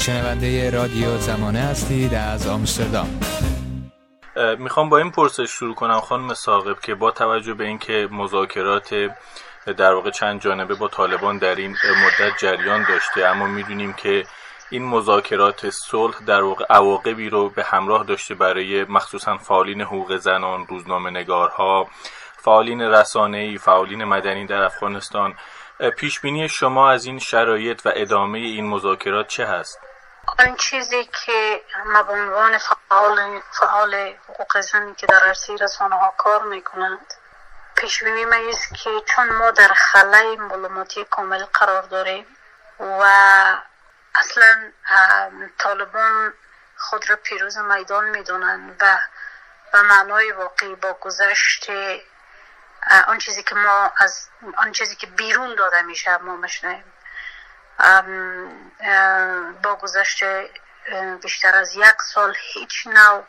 شنونده رادیو زمانه هستید از آمستردام. می‌خوام با این پرسش شروع کنم خانم ساقب که با توجه به اینکه مذاکرات در واقع چند جانبه با طالبان در این مدت جریان داشته اما می‌دونیم که این مذاکرات صلح در واقع عواقبی رو به همراه داشته برای مخصوصا فعالین حقوق زنان روزنامه نگارها فعالین رسانه‌ای فعالین مدنی در افغانستان. پیش بینی شما از این شرایط و ادامه این مذاکرات چه هست؟ آن چیزی که ما به عنوان فعال, فعال حقوق زنی که در عرصه رسانه ها کار می‌کنند پیش بینی ما است که چون ما در خلای معلوماتی کامل قرار داریم و اصلا طالبان خود را پیروز میدان می‌دونند و به معنای واقعی با گذشت آن چیزی که ما از آن چیزی که بیرون داده میشه ما مشنیم با گذشت بیشتر از یک سال هیچ نوع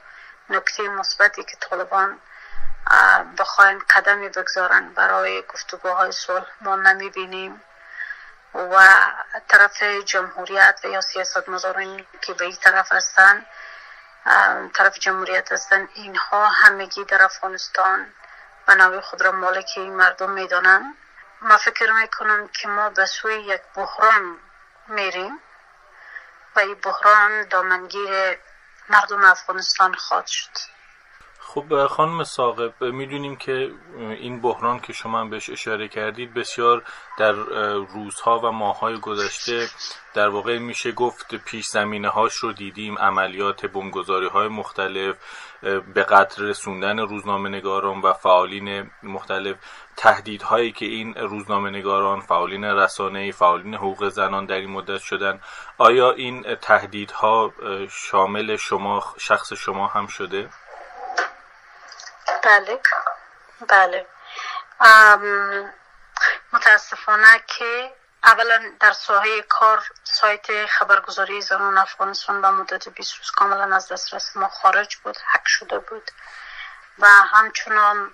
نکته مثبتی که طالبان بخواین قدمی بگذارن برای گفتگوهای صلح ما نمی‌بینیم و طرف جمهوریت و یا سیاست مزارین که به این طرف هستن طرف جمهوریت هستن اینها همگی در افغانستان و نوی خود را مالک مردم می‌دانن ما فکر می‌کنم که ما به سوی یک بحران میریم. و این بحران دامنگیر مردم افغانستان خواهد شد. خب خانم ساقب می‌دونیم که این بحران که شما بهش اشاره کردید بسیار در روزها و ماههای گذشته در واقع میشه گفت پیش زمینه هاش رو دیدیم عملیات بمبگذاری های مختلف به قدر رسوندن روزنامه نگاران و فعالین مختلف تهدیدهایی که این روزنامه نگاران فعالین رسانه فعالین حقوق زنان در این مدت شدن آیا این تهدیدها شامل شما شخص شما هم شده؟ بله. بله. متاسفانه که اولا در ساحه کار سایت خبرگزاری زنان افغانستان به مدت 20 روز کاملا از دسترس ما خارج بود حک شده بود. و همچنان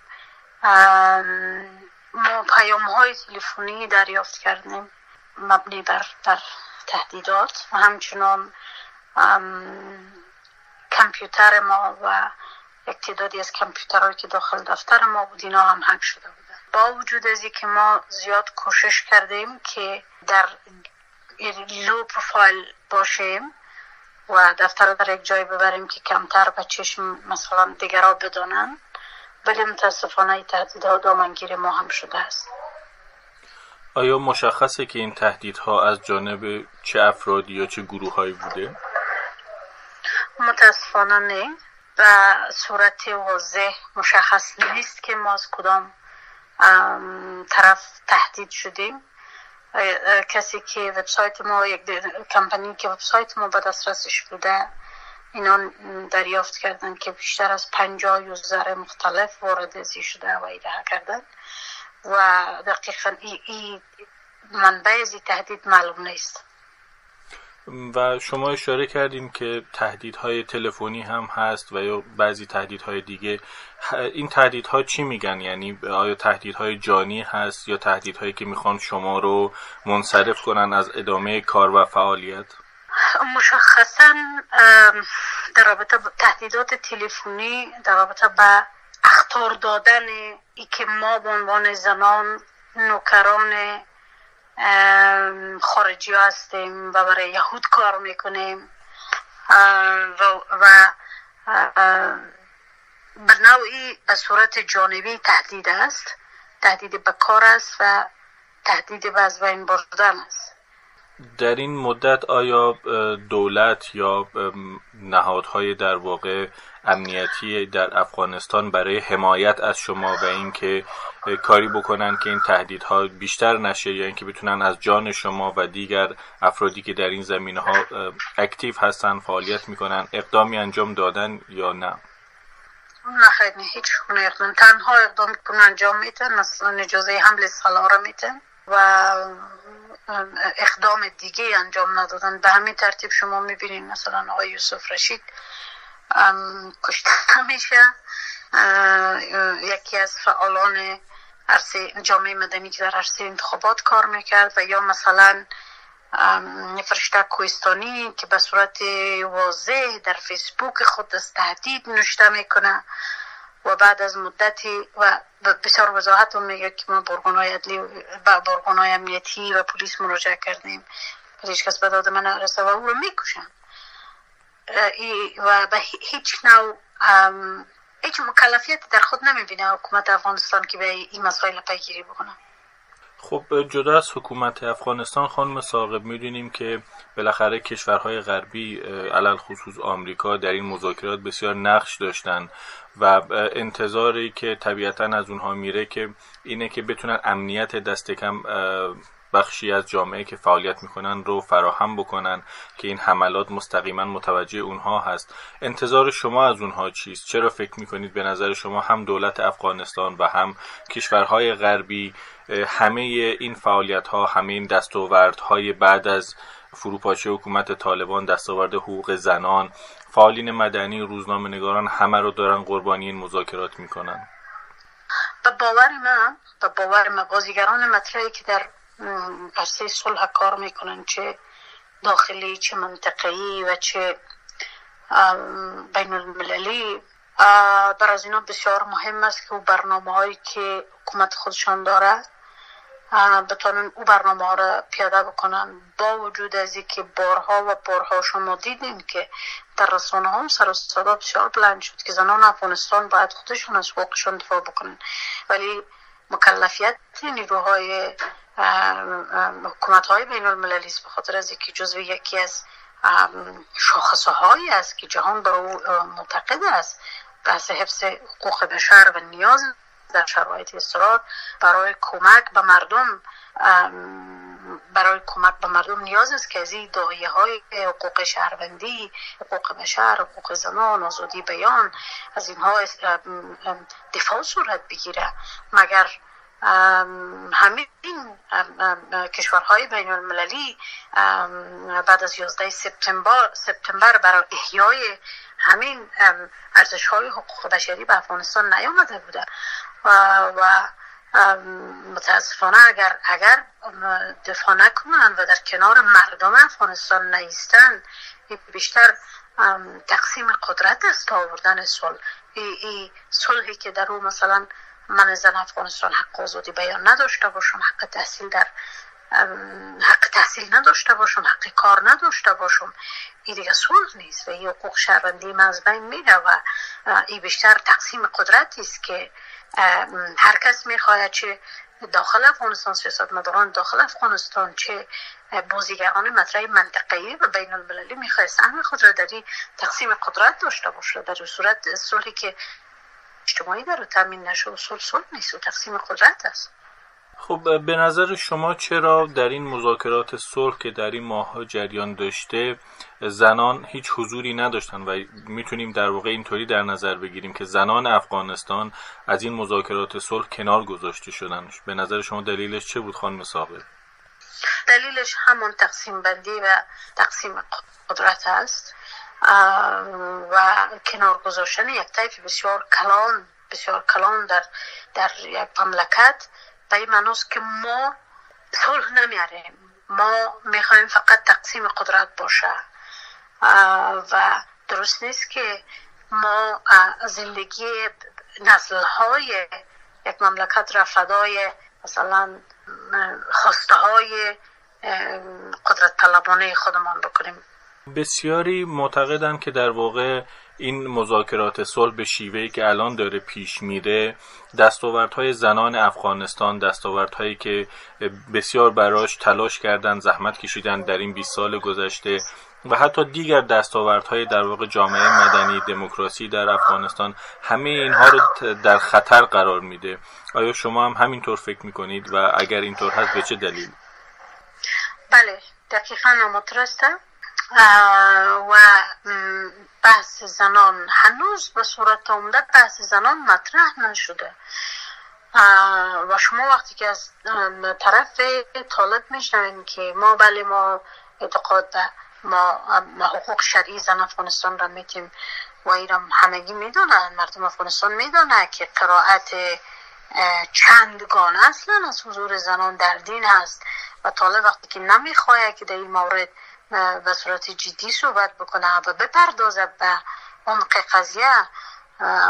ما پیام های تلفنی دریافت کردیم مبنی بر در تهدیدات و همچنان کامپیوتر ما و تعدادی از کامپیوترهایی که داخل دفتر ما بود اینا هم هک شده بودن با وجود از که ما زیاد کوشش کردیم که در لو پروفایل باشیم و دفتر در یک جای ببریم که کمتر به چشم مثلا دیگرها بدانن ولی متاسفانه تهدیدها دامنگیر ما هم شده است. آیا مشخصه که این تهدیدها از جانب چه افرادی یا چه گروه هایی بوده؟ متاسفانه نه. و صورت واضح مشخص نیست که ما از کدام طرف تهدید شدیم. کسی که وبسایت ما یک کمپانی که وبسایت ما به دسترسش بوده اینا دریافت کردن که بیشتر از پنجاه یوزر مختلف وارد ازی شده و ایده کردن و دقیقا ای, ای منبع ازی تهدید معلوم نیست. و شما اشاره کردیم که تهدیدهای تلفنی هم هست و یا بعضی تهدیدهای دیگه. این تهدیدها چی میگن؟ یعنی آیا تهدیدهای جانی هست یا تهدیدهایی که می‌خوان شما رو منصرف کنن از ادامه کار و فعالیت؟ مشخصا در رابطه با تهدیدات تلفنی در رابطه به اختار دادن ای که ما به عنوان زنان نوکران خارجی هستیم و برای یهود کار می‌کنیم. و, و به نوعی به صورت جانبی تهدید است. تهدید به کار است و تهدید به از بین بردن است. در این مدت آیا دولت یا نهادهای در واقع امنیتی در افغانستان برای حمایت از شما و اینکه کاری بکنن که این تهدیدها بیشتر نشه یا اینکه بتونن از جان شما و دیگر افرادی که در این زمینه ها اکتیو هستن فعالیت می‌کنن اقدامی انجام دادن یا نه؟ نه هیچ اقدام. تنها اقدام کنن انجام میتن مثلا اجازه حمل سلاره میتن و اقدام دیگه انجام ندادن. به همین ترتیب شما می‌بینید مثلا آقای یوسف رشید کشته میشه. یکی از فعالان عرصه جامعه مدنی که در عرصه انتخابات کار می‌کرد و یا مثلا فرشته کوهستانی که به صورت واضح در فیسبوک خود از تهدید نشته می‌کنه و بعد از مدتی و بسیار وضاحت میگه که ما برگانای عدلی و برگانای امنیتی و پلیس مراجعه کردیم. هیچ کس به داد من نرسه و او رو می‌کشن و به هیچ نوع هیچ مکلفیت در خود نمی‌بینه حکومت افغانستان که به این مسائل پیگیری بکنه. خب جدا از حکومت افغانستان خانم ساقب می‌دونیم که بالاخره کشورهای غربی علل خصوص آمریکا در این مذاکرات بسیار نقش داشتن و انتظاری که طبیعتا از اونها میره که اینه که بتونن امنیت دست کم بخشی از جامعه که فعالیت می‌کنن رو فراهم بکنن که این حملات مستقیما متوجه اونها هست. انتظار شما از اونها چیست؟ چرا فکر می‌کنید به نظر شما هم دولت افغانستان و هم کشورهای غربی همه این فعالیت ها همه این های بعد از فروپاشی حکومت طالبان دستاورد حقوق زنان فعالین مدنی روزنامه نگاران همه رو دارن قربانی این مذاکرات می‌کنن؟ به باور من به باور ما بازیگران مطرحی که در عرصه صلح کار می‌کنن چه داخلی چه منطقه‌ای و چه بین المللی بر از اینا بسیار مهم است که او برنامه هایی که حکومت خودشان داره بتونن او برنامه ها را پیاده بکنن. با وجود از اینکه بارها و بارها شما دیدیم که در رسانه هم سر صدا بسیار بلند شد که زنان افغانستان باید خودشون از حقوقشون دفاع بکنن. ولی مکلفیت نیروهای حکومت های بین المللی است به خاطر از اینکه جزو یکی از شاخصه هایی است که جهان به او معتقد است. بحث حفظ حقوق بشر و نیاز در شرایط استراد برای کمک به مردم برای کمک به مردم نیاز است که از این دایه های حقوق شهروندی حقوق بشر حقوق زنان آزادی بیان از اینها دفاع صورت بگیره. مگر همین کشورهای بین المللی بعد از 11 سپتامبر سپتامبر برای احیای همین ارزش های حقوق بشری به افغانستان نیامده بوده. و, متاسفانه اگر اگر دفاع نکنند و در کنار مردم افغانستان نیستند بیشتر تقسیم قدرت است آوردن صلح. ای, صلحی که در او مثلا من زن افغانستان حق آزادی بیان نداشته باشم حق تحصیل در حق تحصیل نداشته باشم حق کار نداشته باشم این دیگه صلح نیست و این حقوق شهروندی من از بین میره و این بیشتر تقسیم قدرتی است که هر کس می‌خواهد چه داخل افغانستان سیاست مداران داخل افغانستان چه بازیگران مطرح منطقه‌ای و بین المللی می‌خواه سهم خود را در تقسیم قدرت داشته باشه در صورت صلحی که اجتماعی در تامین نشه اصول صلح نیست و تقسیم قدرت است. خب به نظر شما چرا در این مذاکرات صلح که در این ماه جریان داشته زنان هیچ حضوری نداشتن و می‌تونیم در واقع اینطوری در نظر بگیریم که زنان افغانستان از این مذاکرات صلح کنار گذاشته شدن؟ به نظر شما دلیلش چه بود خانم سابق دلیلش همون تقسیم بندی و تقسیم قدرت است و کنار گذاشتن یک طیف بسیار کلان بسیار کلان در در یک مملکت. به این معناست که ما صلح نمیاریم. ما می‌خوایم فقط تقسیم قدرت باشه. و درست نیست که ما زندگی نسل های یک مملکت را فدای مثلا خواسته های قدرت طلبانه خودمان بکنیم. بسیاری معتقدند که در واقع این مذاکرات صلح به شیوهی که الان داره پیش میره دستاوردهای زنان افغانستان دستاوردهایی که بسیار براش تلاش کردن زحمت کشیدن در این 20 سال گذشته و حتی دیگر دستاوردهای در واقع جامعه مدنی دموکراسی در افغانستان همه اینها رو در خطر قرار میده. آیا شما هم همینطور فکر می‌کنید؟ و اگر اینطور هست به چه دلیل؟ بله دقیقا نموترسته و بحث زنان. هنوز به صورت عمده بحث زنان مطرح نشده. و شما وقتی که از طرف طالب میشنوین که ما بله ما اعتقاد ما حقوق شرعی زن افغانستان را میتیم و ایرم همگی می‌دونن مردم افغانستان می‌دونه که قرائت چندگانه اصلا از حضور زنان در دین هست. و طالب وقتی که نمی‌خواه که در این مورد به صورت جدی صحبت بکنه و بپردازه به عمق قضیه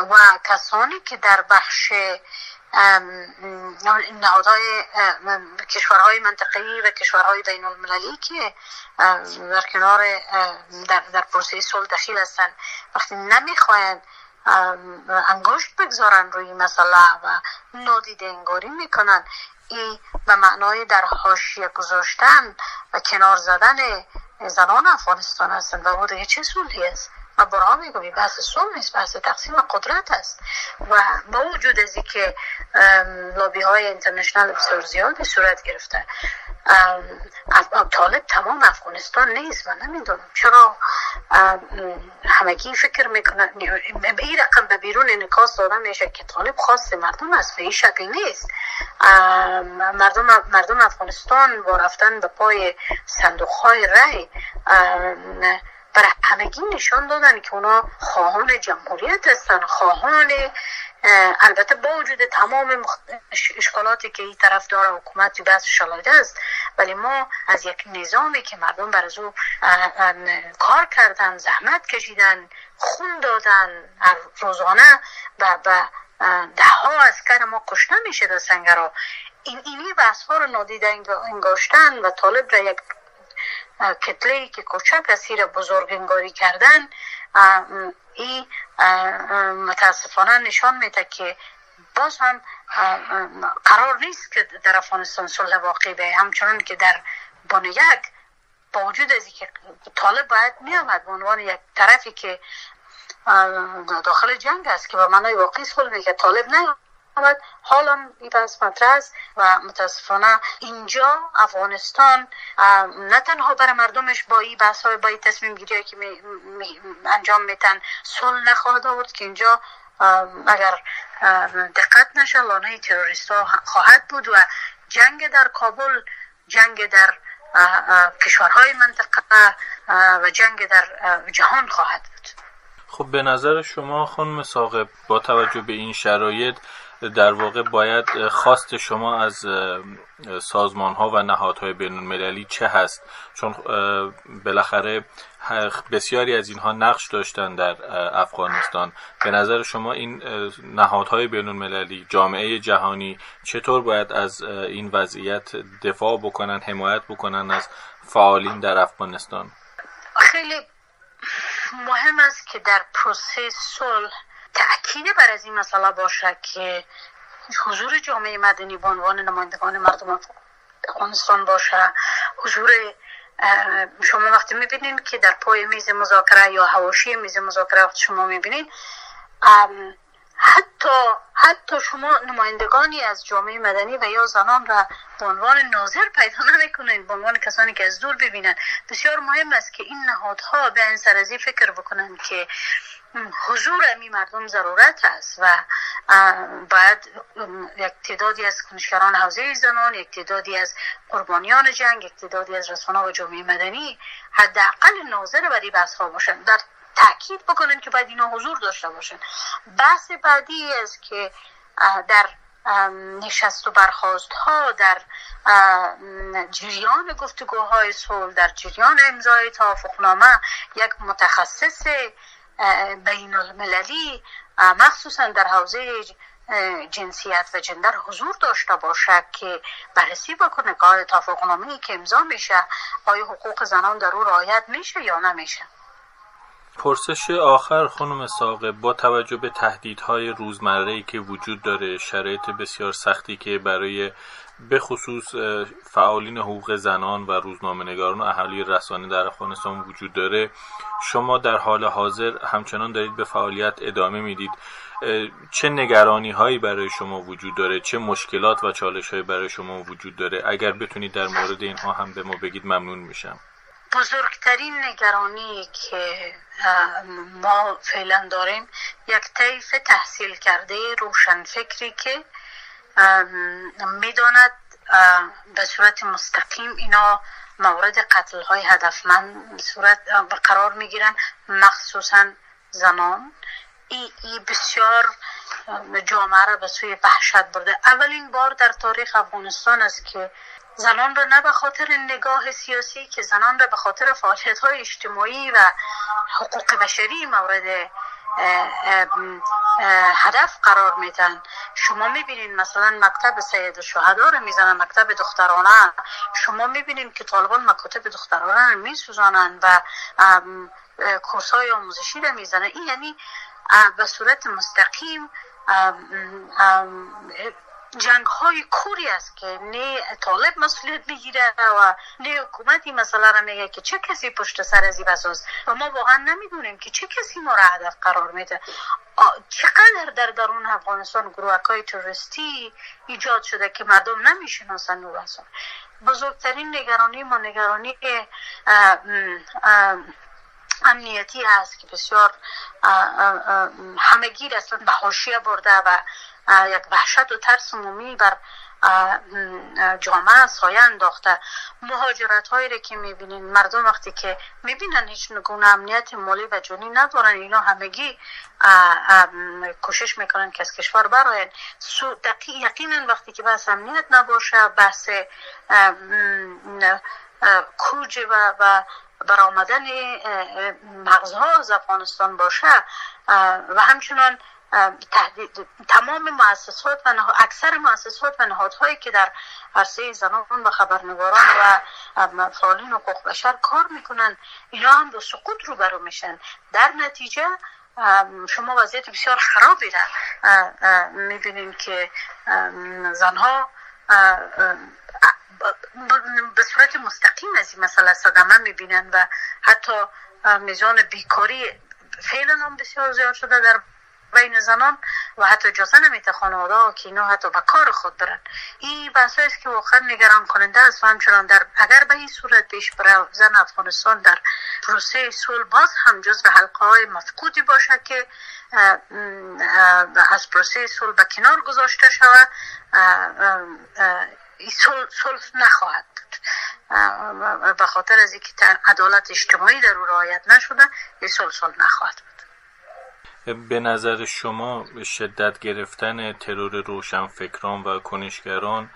و کسانی که در بخش نهادهای کشورهای منطقه‌ای و کشورهای بین المللی که در کنار در, در پروسه صلح دخیل هستند وقتی نمی‌خواهند انگشت بگذارن روی مسئله و نادیده انگاری می‌کنن این به معنای در حاشیه گذاشتن و کنار زدن زنان افغانستان هستند و او دیگه چه صلحی است. و برها میگم بحث صلح نیست بحث تقسیم قدرت است. و با وجود از که لابی های انترنشنال بسیار زیادی صورت گرفته طالب تمام افغانستان نیست. من نمی‌دونم چرا همگی فکر می‌کنن این رقم به بیرون انکاس داده میشه که طالب خواست مردم است. به این شکل نیست. مردم, مردم افغانستان با رفتن به پای صندوق های رای برای همگی نشان دادن که اونا خواهان جمهوریت هستن خواهان البته با وجود تمام اشکالاتی که این طرف داره حکومت بس شلاده است ولی ما از یک نظامی که مردم بر او کار کردن زحمت کشیدن خون دادن روزانه و به ده ها کار ما کشته میشه در سنگرا این اینی بحث ها رو نادیده انگاشتن و طالب را یک کتله که کوچک از بزرگ انگاری کردن این متاسفانه نشان میده که باز هم قرار نیست که در افغانستان صلح واقعی به همچنان که در یک با وجود از که طالب باید می آمد به عنوان یک طرفی که داخل جنگ است که به معنای واقعی صلح میگه طالب نه. آمد بحث مطرح است و متاسفانه اینجا افغانستان نه تنها برای مردمش با این بحث های با این تصمیم گیری که می, انجام میتن صلح نخواهد آورد که اینجا اگر دقت نشه لانه تروریست ها خواهد بود و جنگ در کابل جنگ در کشورهای منطقه و جنگ در جهان خواهد بود خب به نظر شما خانم ساقب با توجه به این شرایط در واقع باید خواست شما از سازمان ها و نهادهای بین المللی چه هست؟ چون بالاخره بسیاری از اینها نقش داشتن در افغانستان. به نظر شما این نهادهای بین المللی جامعه جهانی چطور باید از این وضعیت دفاع بکنن حمایت بکنن از فعالین در افغانستان؟ خیلی مهم است که در پروسه صلح تأکید بر از این مسئله باشه که حضور جامعه مدنی به عنوان نمایندگان مردم افغانستان باشه حضور شما وقتی می‌بینید که در پای میز مذاکره یا هواشی میز مذاکره شما می‌بینید حتی حتی شما نمایندگانی از جامعه مدنی و یا زنان را به عنوان ناظر پیدا نمی‌کنید به عنوان کسانی که از دور ببینند. بسیار مهم است که این نهادها به این سرزی فکر بکنند که حضور امی مردم ضرورت است و باید یک تعدادی از کنشگران حوزه زنان یک تعدادی از قربانیان جنگ یک تعدادی از رسانه و جامعه مدنی حداقل ناظر بر این بحث ها باشند. در تاکید بکنن که باید اینا حضور داشته باشن. بحث بعدی است که در نشست و برخواست ها در جریان گفتگوهای صلح در جریان امضای توافقنامه یک متخصص بین المللی مخصوصا در حوزه جنسیت و جندر حضور داشته باشه که بررسی بکنه که آیا توافقنامه که امضا میشه آیا حقوق زنان در او رعایت میشه یا نمیشه. پرسش آخر خانم ساقه با توجه به تهدیدهای روزمره که وجود داره شرایط بسیار سختی که برای به خصوص فعالین حقوق زنان و روزنامه‌نگاران و اهالی رسانه در افغانستان وجود داره شما در حال حاضر همچنان دارید به فعالیت ادامه می‌دید. چه نگرانی هایی برای شما وجود داره؟ چه مشکلات و چالش هایی برای شما وجود داره؟ اگر بتونید در مورد اینها هم به ما بگید ممنون میشم. بزرگترین نگرانی که ما فعلا داریم یک طیف تحصیل کرده روشنفکری که می‌داند به صورت مستقیم اینا مورد قتل های هدفمند صورت قرار می‌گیرن مخصوصا زنان. ای, ای بسیار جامعه را به سوی وحشت برده. اولین بار در تاریخ افغانستان است که زنان را نه به خاطر نگاه سیاسی که زنان را به خاطر فعالیت های اجتماعی و حقوق بشری مورد هدف قرار میدن. شما می‌بینید مثلا مکتب سید شهدا رو می‌زنن مکتب دخترانه. شما می‌بینید که طالبان مکاتب دخترانه رو میسوزانند و کورس های آموزشی رو می‌زنن. این یعنی به صورت مستقیم جنگ های کوری است که نه طالب مسئولیت می‌گیره و نه حکومتی مسئله را میگه که چه کسی پشت سر از این و ما واقعا نمی‌دونیم که چه کسی ما را هدف قرار میده. چقدر در درون افغانستان گروهک های تروریستی ایجاد شده که مردم نمی‌شناسن او بزرگترین نگرانی ما نگرانی امنیتی هست که بسیار همگیر اصلا به حاشیه برده و یک وحشت و ترس عمومی بر جامعه سایه انداخته. مهاجرت هایی که می‌بینین مردم وقتی که می‌بینن هیچ نگونه امنیت مالی و جانی ندارن اینا همگی کوشش می‌کنن که از کشور براین یقینا وقتی که بحث امنیت نباشه بحث کوج و, و برآمدن مغزها از افغانستان باشه و همچنان تمام مؤسسات و اکثر مؤسسات و نهادهایی که در عرصه زنان و خبرنگاران و فعالین حقوق بشر کار می‌کنن اینا هم به سقوط روبرو میشن. در نتیجه شما وضعیت بسیار خرابی را می‌بینین که زنها به صورت مستقیم از این مسئله صدمه می‌بینن و حتی میزان بیکاری فعلا هم بسیار زیاد شده در بین زنان و حتی اجازه نمیده خانواده که اینا حتی به کار خود برن این بحث است که واقعا نگران کننده است و همچنان در اگر به این صورت پیش بره زن افغانستان در پروسه صلح باز هم جز به حلقه های مفقودی باشه که از پروسه صلح به کنار گذاشته شود صلح نخواهد بود به خاطر از اینکه عدالت اجتماعی در او رعایت نشده این صلح نخواهد بود. به نظر شما شدت گرفتن ترور روشنفکران و کنشگران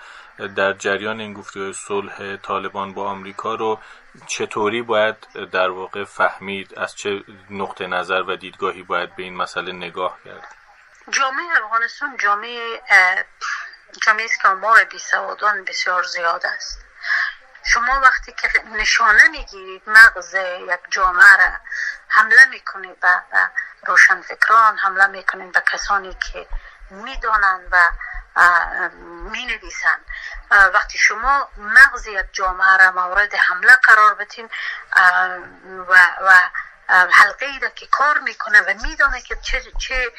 در جریان این گفتگوهای صلح طالبان با آمریکا رو چطوری باید در واقع فهمید؟ از چه نقطه نظر و دیدگاهی باید به این مسئله نگاه کرد؟ جامعه افغانستان جامعه جامعه است که آمار بیسوادان بسیار زیاد است. شما وقتی که نشانه می‌گیرید مغز یک جامعه را حمله می‌کنید و روشنفکران حمله می‌کنین به کسانی که می‌دانند و می نویسند وقتی شما مغز یک جامعه را مورد حمله قرار بدین و, و حلقه ای که کار می‌کنه و میدانه که چه, چه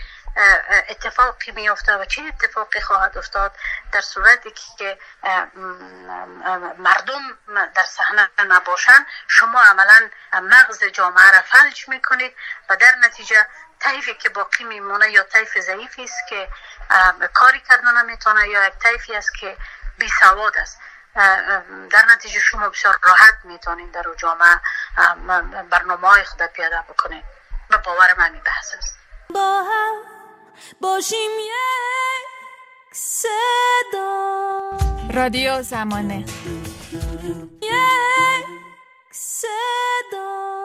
اتفاقی میافته و چه اتفاقی خواهد افتاد در صورتی که مردم در صحنه نباشن شما عملا مغز جامعه را فلج می‌کنید و در نتیجه طیفی که باقی میمونه یا طیف ضعیفی است که کاری کردن نمی‌تونه یا یک طیفی است که بی سواد است. در نتیجه شما بسیار راحت می‌تونید در جامعه برنامه های خود پیاده بکنید و باور من بحث است. با هم باشیم یک صدا. رادیو زمانه. یک صدا.